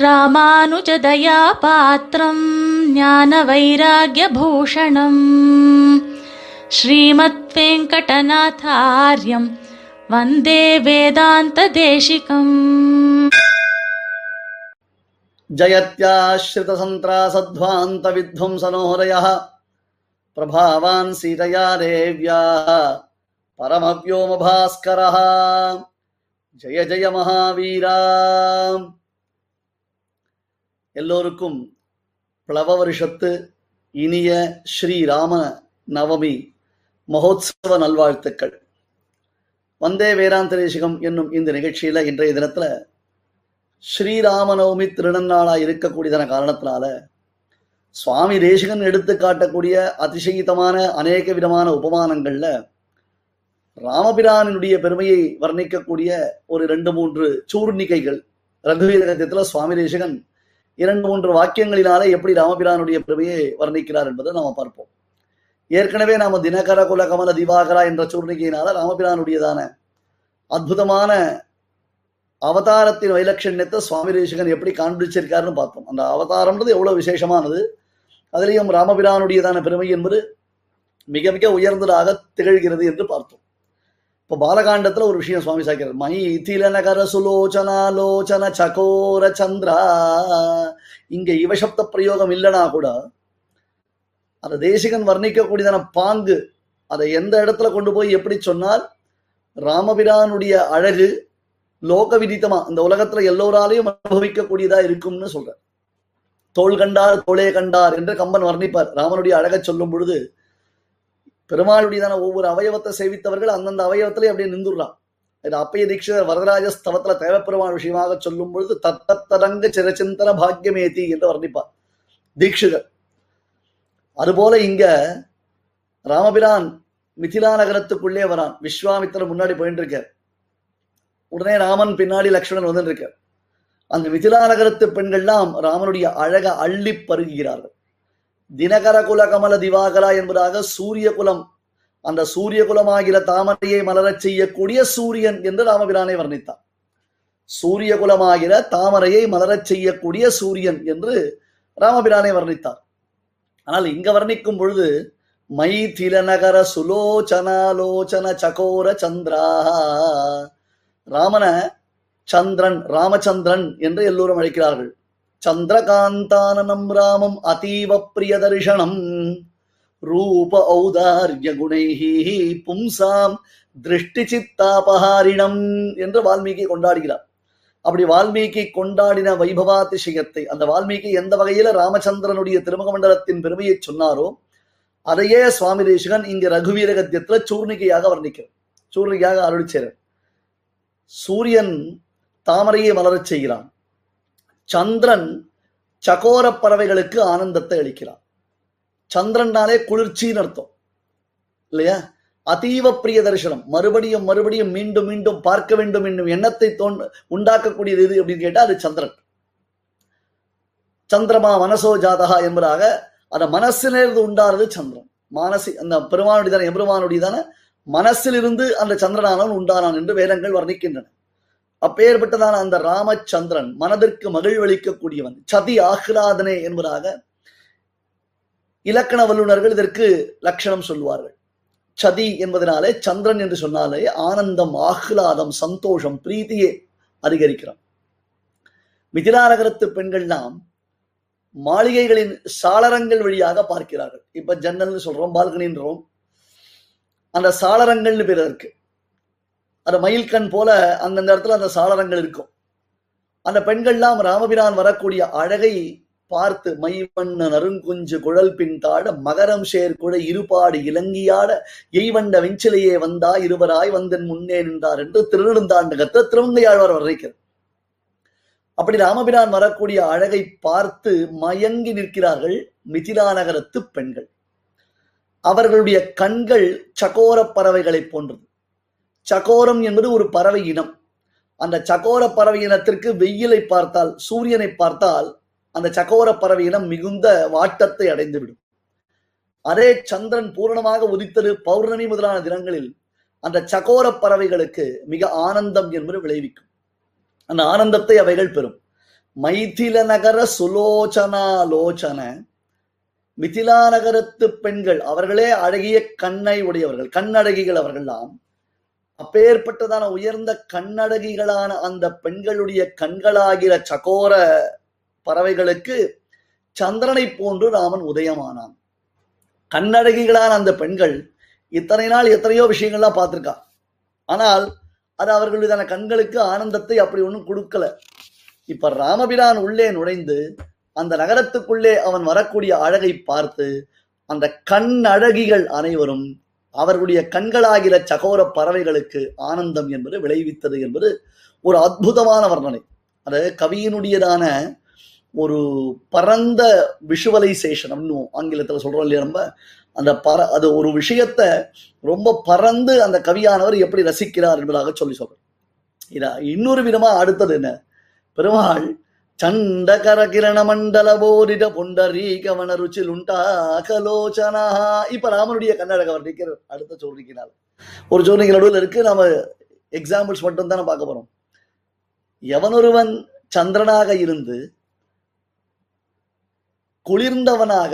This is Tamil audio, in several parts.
रामानुजदयापात्रम् ज्ञानवैराग्यभूषणम् श्रीमद्वेङ्कटनाथार्यम् वन्दे वेदान्तदेशिकम् जयत्याश्रितसन्त्रासध्वान्तविध्वंसनोहरयः प्रभावान् सीतया देव्याः परमव्योमभास्करः। जय जय महावीरा। எல்லோருக்கும் பிளவ வருஷத்து இனிய ஸ்ரீராம நவமி மகோத்சவ நல்வாழ்த்துக்கள். வந்தே வேதாந்த தேசிகம் என்னும் இந்த நிகழ்ச்சியில இன்றைய தினத்துல ஸ்ரீராம நவமி திருநன்னாளா இருக்கக்கூடியதான காரணத்தினால சுவாமி தேசிகன் எடுத்து காட்டக்கூடிய அதிசயித்தமான அநேக விதமான உபமானங்கள்ல ராமபிரானினுடைய பெருமையை வர்ணிக்கக்கூடிய ஒரு ரெண்டு மூன்று சூர்ணிகைகள் ரகுவீரகத்துல சுவாமி தேசிகன் இரண்டு மூன்று வாக்கியங்களினாலே எப்படி ராமபிரானுடைய பெருமையை வர்ணிக்கிறார் என்பதை நாம் பார்ப்போம். ஏற்கனவே நாம தினகர குல கமல திவாகரா என்ற சூர்ணிகையினால ராமபிரானுடையதான அற்புதமான அவதாரத்தின் வைலட்சண்யத்தை சுவாமி தேசிகன் எப்படி காண்பிச்சிருக்காருன்னு பார்த்தோம். அந்த அவதாரம்ன்றது எவ்வளவு விசேஷமானது? அதுலேயும் ராமபிரானுடையதான பெருமை என்பது மிக மிக உயர்ந்ததாக திகழ்கிறது என்று பார்த்தோம். இப்போ பாலகாண்டத்துல ஒரு விஷயம் சுவாமி சாக்கிறார். மை திலநகர சுலோச்சனாலோச்சன சகோர சந்திரா. இங்க இவசப்த பிரயோகம் இல்லைனா கூட அந்த தேசிகன் வர்ணிக்கக்கூடியதான பாங்கு அதை எந்த இடத்துல கொண்டு போய் எப்படி சொன்னால் ராமபிரானுடைய அழகு லோக விதித்தமா இந்த உலகத்துல எல்லோராலையும் அனுபவிக்கக்கூடியதா இருக்கும்னு சொல்ற தோள் கண்டார் தோளே கண்டார் என்று கம்பன் வர்ணிப்பார். ராமனுடைய அழகை சொல்லும் பொழுது பெருமாளுடையதான ஒவ்வொரு அவயவத்தை சேவித்தவர்கள் அந்தந்த அவயவத்திலே அப்படியே நின்றுடுறான் இது அப்பய தீட்சிதர் வரதராஜ ஸ்தவத்துல தேவப்பெருமாள் விஷயமாக சொல்லும் பொழுது தத்தத்தரங்க சிரச்சிந்தன பாக்கியமேதி என்று வர்ணிப்பார் தீட்சிதர். அதுபோல இங்க ராமபிரான் மிதிலா நகரத்துக்குள்ளே வரான். விஸ்வாமித்திரன் முன்னாடி போயிட்டு இருக்கார் உடனே ராமன் பின்னாடி லக்ஷ்மணன் வந்து இருக்கார் அந்த மிதிலா நகரத்து பெண்கள்லாம் ராமனுடைய அழக அள்ளி பருகுகிறார்கள். தினகர குல கமல திவாகரா என்பதாக சூரிய குலம் அந்த சூரிய குலமாகிற தாமரையை மலரச் செய்யக்கூடிய சூரியன் என்று ராமபிரானை வர்ணித்தார். சூரிய குலமாகிற தாமரையை மலரச் செய்யக்கூடிய சூரியன் என்று ராமபிரானை வர்ணித்தார். ஆனால் இங்க வர்ணிக்கும் பொழுது மைதில திலநகர சுலோச்சனாலோச்சன சகோர சந்திரா ராமன சந்திரன் ராமச்சந்திரன் என்று எல்லோரும் அழைக்கிறார்கள். சந்திரகாந்தானனம் ராமம் அதீவ பிரிய தரிசனம் ரூப ஔதாரிய குணைஹி பும்சாம் திருஷ்டி சித்தாபஹாரிணம் என்று வால்மீகி கொண்டாடுகிறார். அப்படி வால்மீகி கொண்டாடின வைபவாதிசயத்தை அந்த வால்மீகி எந்த வகையில ராமச்சந்திரனுடைய திருமுக மண்டலத்தின் பெருமையை சொன்னாரோ அதையே சுவாமி தேசிகன் இங்கு ரகுவீர கத்தியத்துல சூர்ணிகையாக வர்ணிக்கிறார். சூர்ணிகையாக அருளிச்சேரன் சூரியன் தாமரையை மலரச் செய்கிறான். சந்திரன் சகோர பறவைகளுக்கு ஆனந்தத்தை அளிக்கிறான். சந்திரன்னாலே குளிர்ச்சின்னு அர்த்தம். இல்லையா? அதீவ பிரிய தரிசனம். மறுபடியும் மறுபடியும் மீண்டும் மீண்டும் பார்க்க வேண்டும் என்னும் எண்ணத்தை தோன் உண்டாக்கக்கூடியது எது அப்படின்னு கேட்டா அது சந்திரன். சந்திரமா மனசோ ஜாதகா என்பதாக அந்த மனசிலிருந்து உண்டானது சந்திரன். மானசி அந்த பெருமானுடையதான எம்பெருமானுடையதான மனசிலிருந்து அந்த சந்திரனானவன் உண்டானான் என்று வேதங்கள் வர்ணிக்கின்றன. அப்பேற்பட்டதான அந்த ராமச்சந்திரன் மனதிற்கு மகிழ்வளிக்கக்கூடியவன் சதி ஆஹ்லாதனே என்பதாக இலக்கண வல்லுநர்கள் இதற்கு லட்சணம் சொல்வார்கள் சதி என்பதனாலே சந்திரன் என்று சொன்னாலே ஆனந்தம் ஆஹ்லாதம் சந்தோஷம் பிரீதியே அதிகரிக்கிறான் மிதிலா நகரத்து பெண்கள்லாம் மாளிகைகளின் சாளரங்கள் வழியாக பார்க்கிறார்கள். இப்ப ஜன்னல்னு சொல்றோம் பால்கனின்றோம். அந்த சாளரங்கள்னு பேர் இருக்கு அந்த மயில்கண் போல அந்தந்த இடத்துல அந்த சாளரங்கள் இருக்கும். அந்த பெண்கள்லாம் ராமபிரான் வரக்கூடிய அழகை பார்த்து மைவண்ண நறுங்குஞ்சு குழல் பின் தாட மகரம் சேர் இருபாடு இலங்கியாட எய்வண்ட வெஞ்சிலையே வந்தா இருவராய் வந்தன் முன்னே நின்றார் என்று திருநெடுந்தாண்டகத்தை திருவங்கையாழ்வார் வர்ணிக்கிறார். அப்படி ராமபிரான் வரக்கூடிய அழகை பார்த்து மயங்கி நிற்கிறார்கள் மிதிலா நகரத்து பெண்கள். அவர்களுடைய கண்கள் சகோர பறவைகளை போன்றது. சகோரம் என்பது ஒரு பறவை இனம். அந்த சகோர பறவை இனத்திற்கு வெயிலை பார்த்தால் சூரியனை பார்த்தால் அந்த சகோர பறவை இனம் மிகுந்த வாட்டத்தை அடைந்துவிடும். அதே சந்திரன் பூரணமாக உதித்தது பௌர்ணமி முதலான தினங்களில் அந்த சகோர பறவைகளுக்கு மிக ஆனந்தம் என்பது விளைவிக்கும். அந்த ஆனந்தத்தை அவைகள் பெறும். மைதில நகர சுலோச்சனாலோச்சன மிதிலா நகரத்து பெண்கள் அவர்களே அழகிய கண்ணை உடையவர்கள் கண்ணழகிகள் அவர்கள்லாம். அப்பேற்பட்டதான உயர்ந்த கண்ணழகிகளான அந்த பெண்களுடைய கண்களாகிற சகோர பறவைகளுக்கு சந்திரனை போன்று ராமன் உதயமானான். கண்ணழகிகளான அந்த பெண்கள் இத்தனை நாள் எத்தனையோ விஷயங்கள்லாம் பார்த்துருக்கா. ஆனால் அது அவர்களுடைய கண்களுக்கு ஆனந்தத்தை அப்படி ஒன்றும் கொடுக்கல. இப்ப ராமபிரான் உள்ளே நுழைந்து அந்த நகரத்துக்குள்ளே அவன் வரக்கூடிய அழகை பார்த்து அந்த கண் அழகிகள் அனைவரும் அவர்களுடைய கண்களாகிற சகோர பறவைகளுக்கு ஆனந்தம் என்பது விளைவித்தது என்பது ஒரு அற்புதமான வர்ணனை. அது கவியினுடையதான ஒரு பரந்த விஷுவலைசேஷன் அப்படின்னு ஆங்கிலத்தில் சொல்றோம் இல்லையா நம்ம? அந்த பர அது ஒரு விஷயத்த ரொம்ப பறந்து அந்த கவியானவர் எப்படி ரசிக்கிறார் என்பதாக சொல்லி சொல்றோம் இதா இன்னொரு விதமா அடுத்தது என்ன? பெருமாள் சண்டகர கிரண மண்டல போரிட புண்டரீகவன ருச்சில் உண்டாகலோச்சனா இப்ப ராமனுடைய கன்னடக வர்ணிக்கிறார் அடுத்த சொல்லிக்கிறார் ஒரு சொல்லிங்க நடுவில் இருக்கு நாம எக்ஸாம்பிள்ஸ் மட்டும் தான் பார்க்க போறோம். எவனொருவன் சந்திரனாக இருந்து குளிர்ந்தவனாக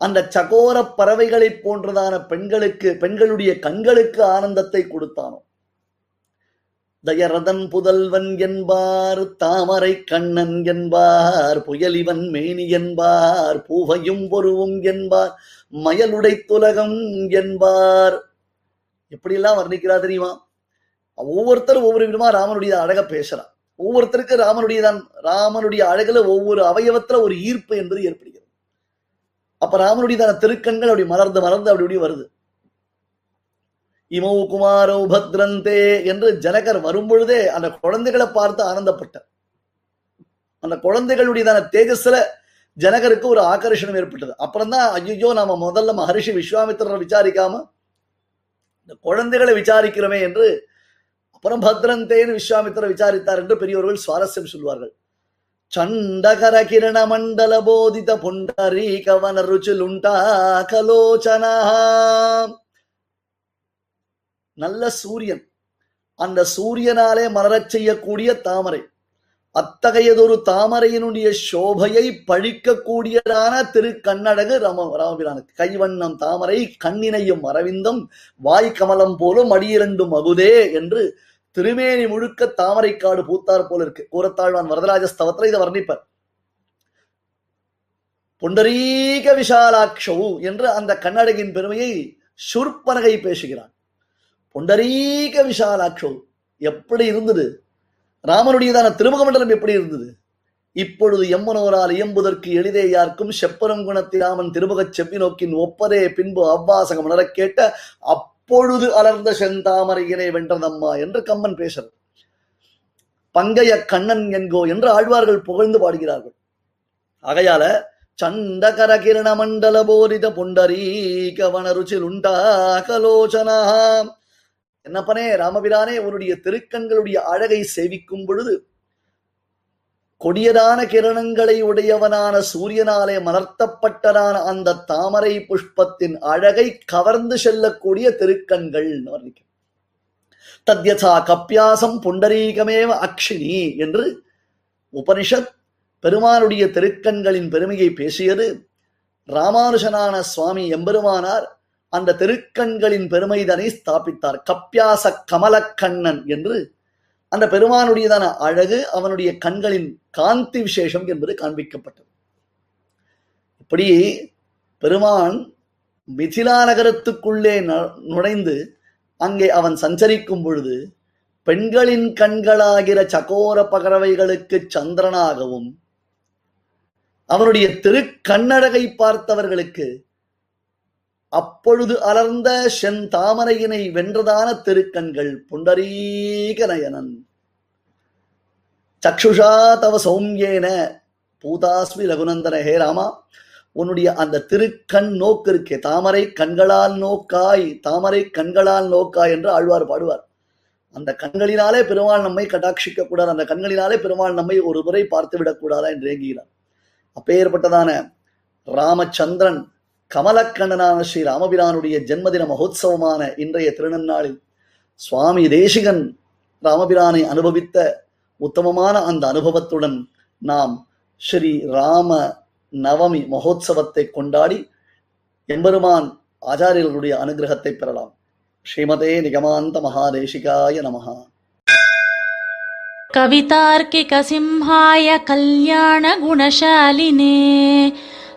அந்த சகோர பறவைகளைப் போன்றதான பெண்களுக்கு பெண்களுடைய கண்களுக்கு ஆனந்தத்தை கொடுத்தானோ? தயரதன் புதல்வன் என்பார் தாமரை கண்ணன் என்பார் புயலிவன் மேனி என்பார் பூவையும் பொருவும் என்பார் மயலுடை துலகம் என்பார். எப்படியெல்லாம் வர்ணிக்கிறா தெரியுமா? ஒவ்வொருத்தரும் ஒவ்வொரு விதமா ராமனுடைய அழக பேசுறான் ஒவ்வொருத்தருக்கு ராமனுடைய தான் ராமனுடைய அழகுல ஒவ்வொரு அவயவத்துல ஒரு ஈர்ப்பு என்பது ஏற்படுகிறது. அப்ப ராமனுடைய தான திருக்கண்கள் அப்படி மலர்ந்து மலர்ந்து அப்படி அப்படி வருது. இமௌ குமாரோ பத்ரந்தே என்று ஜனகர் வரும்பொழுதே அந்த குழந்தைகளை பார்த்து ஆனந்தப்பட்டார். அந்த குழந்தைகளுடையதான தேஜஸ்ல ஜனகருக்கு ஒரு ஆகர்ஷணம் ஏற்பட்டது. அப்புறம் தான் ஐயோ நாம முதல்ல மகரிஷி விஸ்வாமித்திரரை விசாரிக்காம இந்த குழந்தைகளை விசாரிக்கிறோமே என்று அப்புறம் பத்ரந்தேன்னு விஸ்வாமித்திரர் விசாரித்தார் என்று பெரியவர்கள் சுவாரஸ்யம் சொல்வார்கள். சண்டகர கிரண மண்டல போதித புண்டரீ கவன லுண்டா கலோச்சனா நல்ல சூரியன். அந்த சூரியனாலே மலரச் செய்யக்கூடிய தாமரை. அத்தகையதொரு தாமரையினுடைய சோபையை பழிக்கக்கூடியதான திரு கண்ணடகு ராம ராமபிரானுக்கு. கைவண்ணம் தாமரை கண்ணினையும் அரவிந்தம் வாய் கமலம் போலும் அடியிரண்டும் மகுதே என்று திருமேனி முழுக்க தாமரைக்காடு பூத்தார் போல இருக்கு. கூரத்தாழ்வான் வரதராஜ ஸ்தவத்துல இதை வர்ணிப்பார். புண்டரீக விஷாலாட்சௌ என்று அந்த கண்ணடகின் பெருமையை சுற்பனகை பேசுகிறான். பொண்டரீக விஷாலாட்சௌ எப்படி இருந்தது? ராமனுடையதான திருமுகமண்டலம் எப்படி இருந்தது? இப்பொழுது எம்மனோரால் இயம்புதற்கு எளிதே யார்க்கும் செப்பரம் குணத்திராமன் திருமுகச் செப்பி நோக்கின் ஒப்பதே. பின்பு அவ்வாசகம் உணரக் கேட்ட அப்பொழுது அலர்ந்த செந்தாமரையினை வென்றதம்மா என்று கம்மன் பேசுறது பங்கைய கண்ணன் என்கோ என்று ஆழ்வார்கள் புகழ்ந்து பாடுகிறார்கள். ஆகையால சண்டகர கிரண மண்டல போரித புண்டரீகவன ருச்சில் உண்டாகலோச்சனா என்னப்பனே ராமபிரானே உன்னுடைய திருக்கண்களுடைய அழகை சேவிக்கும் பொழுது கொடியதான கிரணங்களை உடையவனான சூரியனாலே மலர்த்தப்பட்டதான அந்த தாமரை புஷ்பத்தின் அழகை கவர்ந்து செல்லக்கூடிய திருக்கண்கள் வர்ணிக்கும் தத்யதா கப்பியாசம் புண்டரீகமேவ அக்ஷினி என்று உபனிஷத் பெருமானுடைய திருக்கண்களின் பெருமையை பேசியது ராமானுஜனான சுவாமி எம்பெருமானார் அந்த திருக்கண்களின் பெருமைதனை ஸ்தாபித்தார். கப்பியாச கமலக்கண்ணன் என்று. அந்த பெருமானுடையதான அழகு அவனுடைய கண்களின் காந்தி விசேஷம் என்பது காண்பிக்கப்பட்டது. இப்படி பெருமான் மிதிலா நகரத்துக்குள்ளே நுழைந்து அங்கே அவன் சஞ்சரிக்கும் பொழுது பெண்களின் கண்களாகிற சகோர பகரவைகளுக்கு சந்திரனாகவும் அவனுடைய திருக்கண்ணழகை பார்த்தவர்களுக்கு அப்பொழுது அலர்ந்த செந்தாமரையினை வென்றதான திருக்கண்கள் புண்டரீக நயனன் சக்ஷுஷா தவ சௌமியேன பூதாஸ்மி ரகுநந்தன ஹே ராமா உன்னுடைய அந்த திருக்கண் நோக்கு இருக்கே தாமரை கண்களால் நோக்காய் தாமரை கண்களால் நோக்காய் என்று ஆழ்வார் பாடுவார். அந்த கண்களினாலே பெருமாள் நம்மை கட்டாட்சிக்க கூடாது அந்த கண்களினாலே பெருமாள் நம்மை ஒரு முறை பார்த்து விடக்கூடாதா என்று ஏங்குகிறார். அப்பேற்பட்டதான ராமச்சந்திரன் கமலக்கண்ணனான ஸ்ரீ ராமபிரானுடைய ஜென்மதின மகோத்சவமான இன்றைய திருநன்னாளில் சுவாமி தேசிகன் ராமபிரானை அனுபவித்த உத்தமமான அந்த அனுபவத்துடன் நாம் ஸ்ரீ ராம நவமி மகோத்சவத்தை கொண்டாடி எம்பெருமான் ஆச்சாரியர்களுடைய அனுகிரகத்தை பெறலாம். ஸ்ரீமதே நிகமாந்த மகாதேசிகாய நமகா கவிதார்க்கிக சிம்ஹாய கல்யாண குணசாலினே.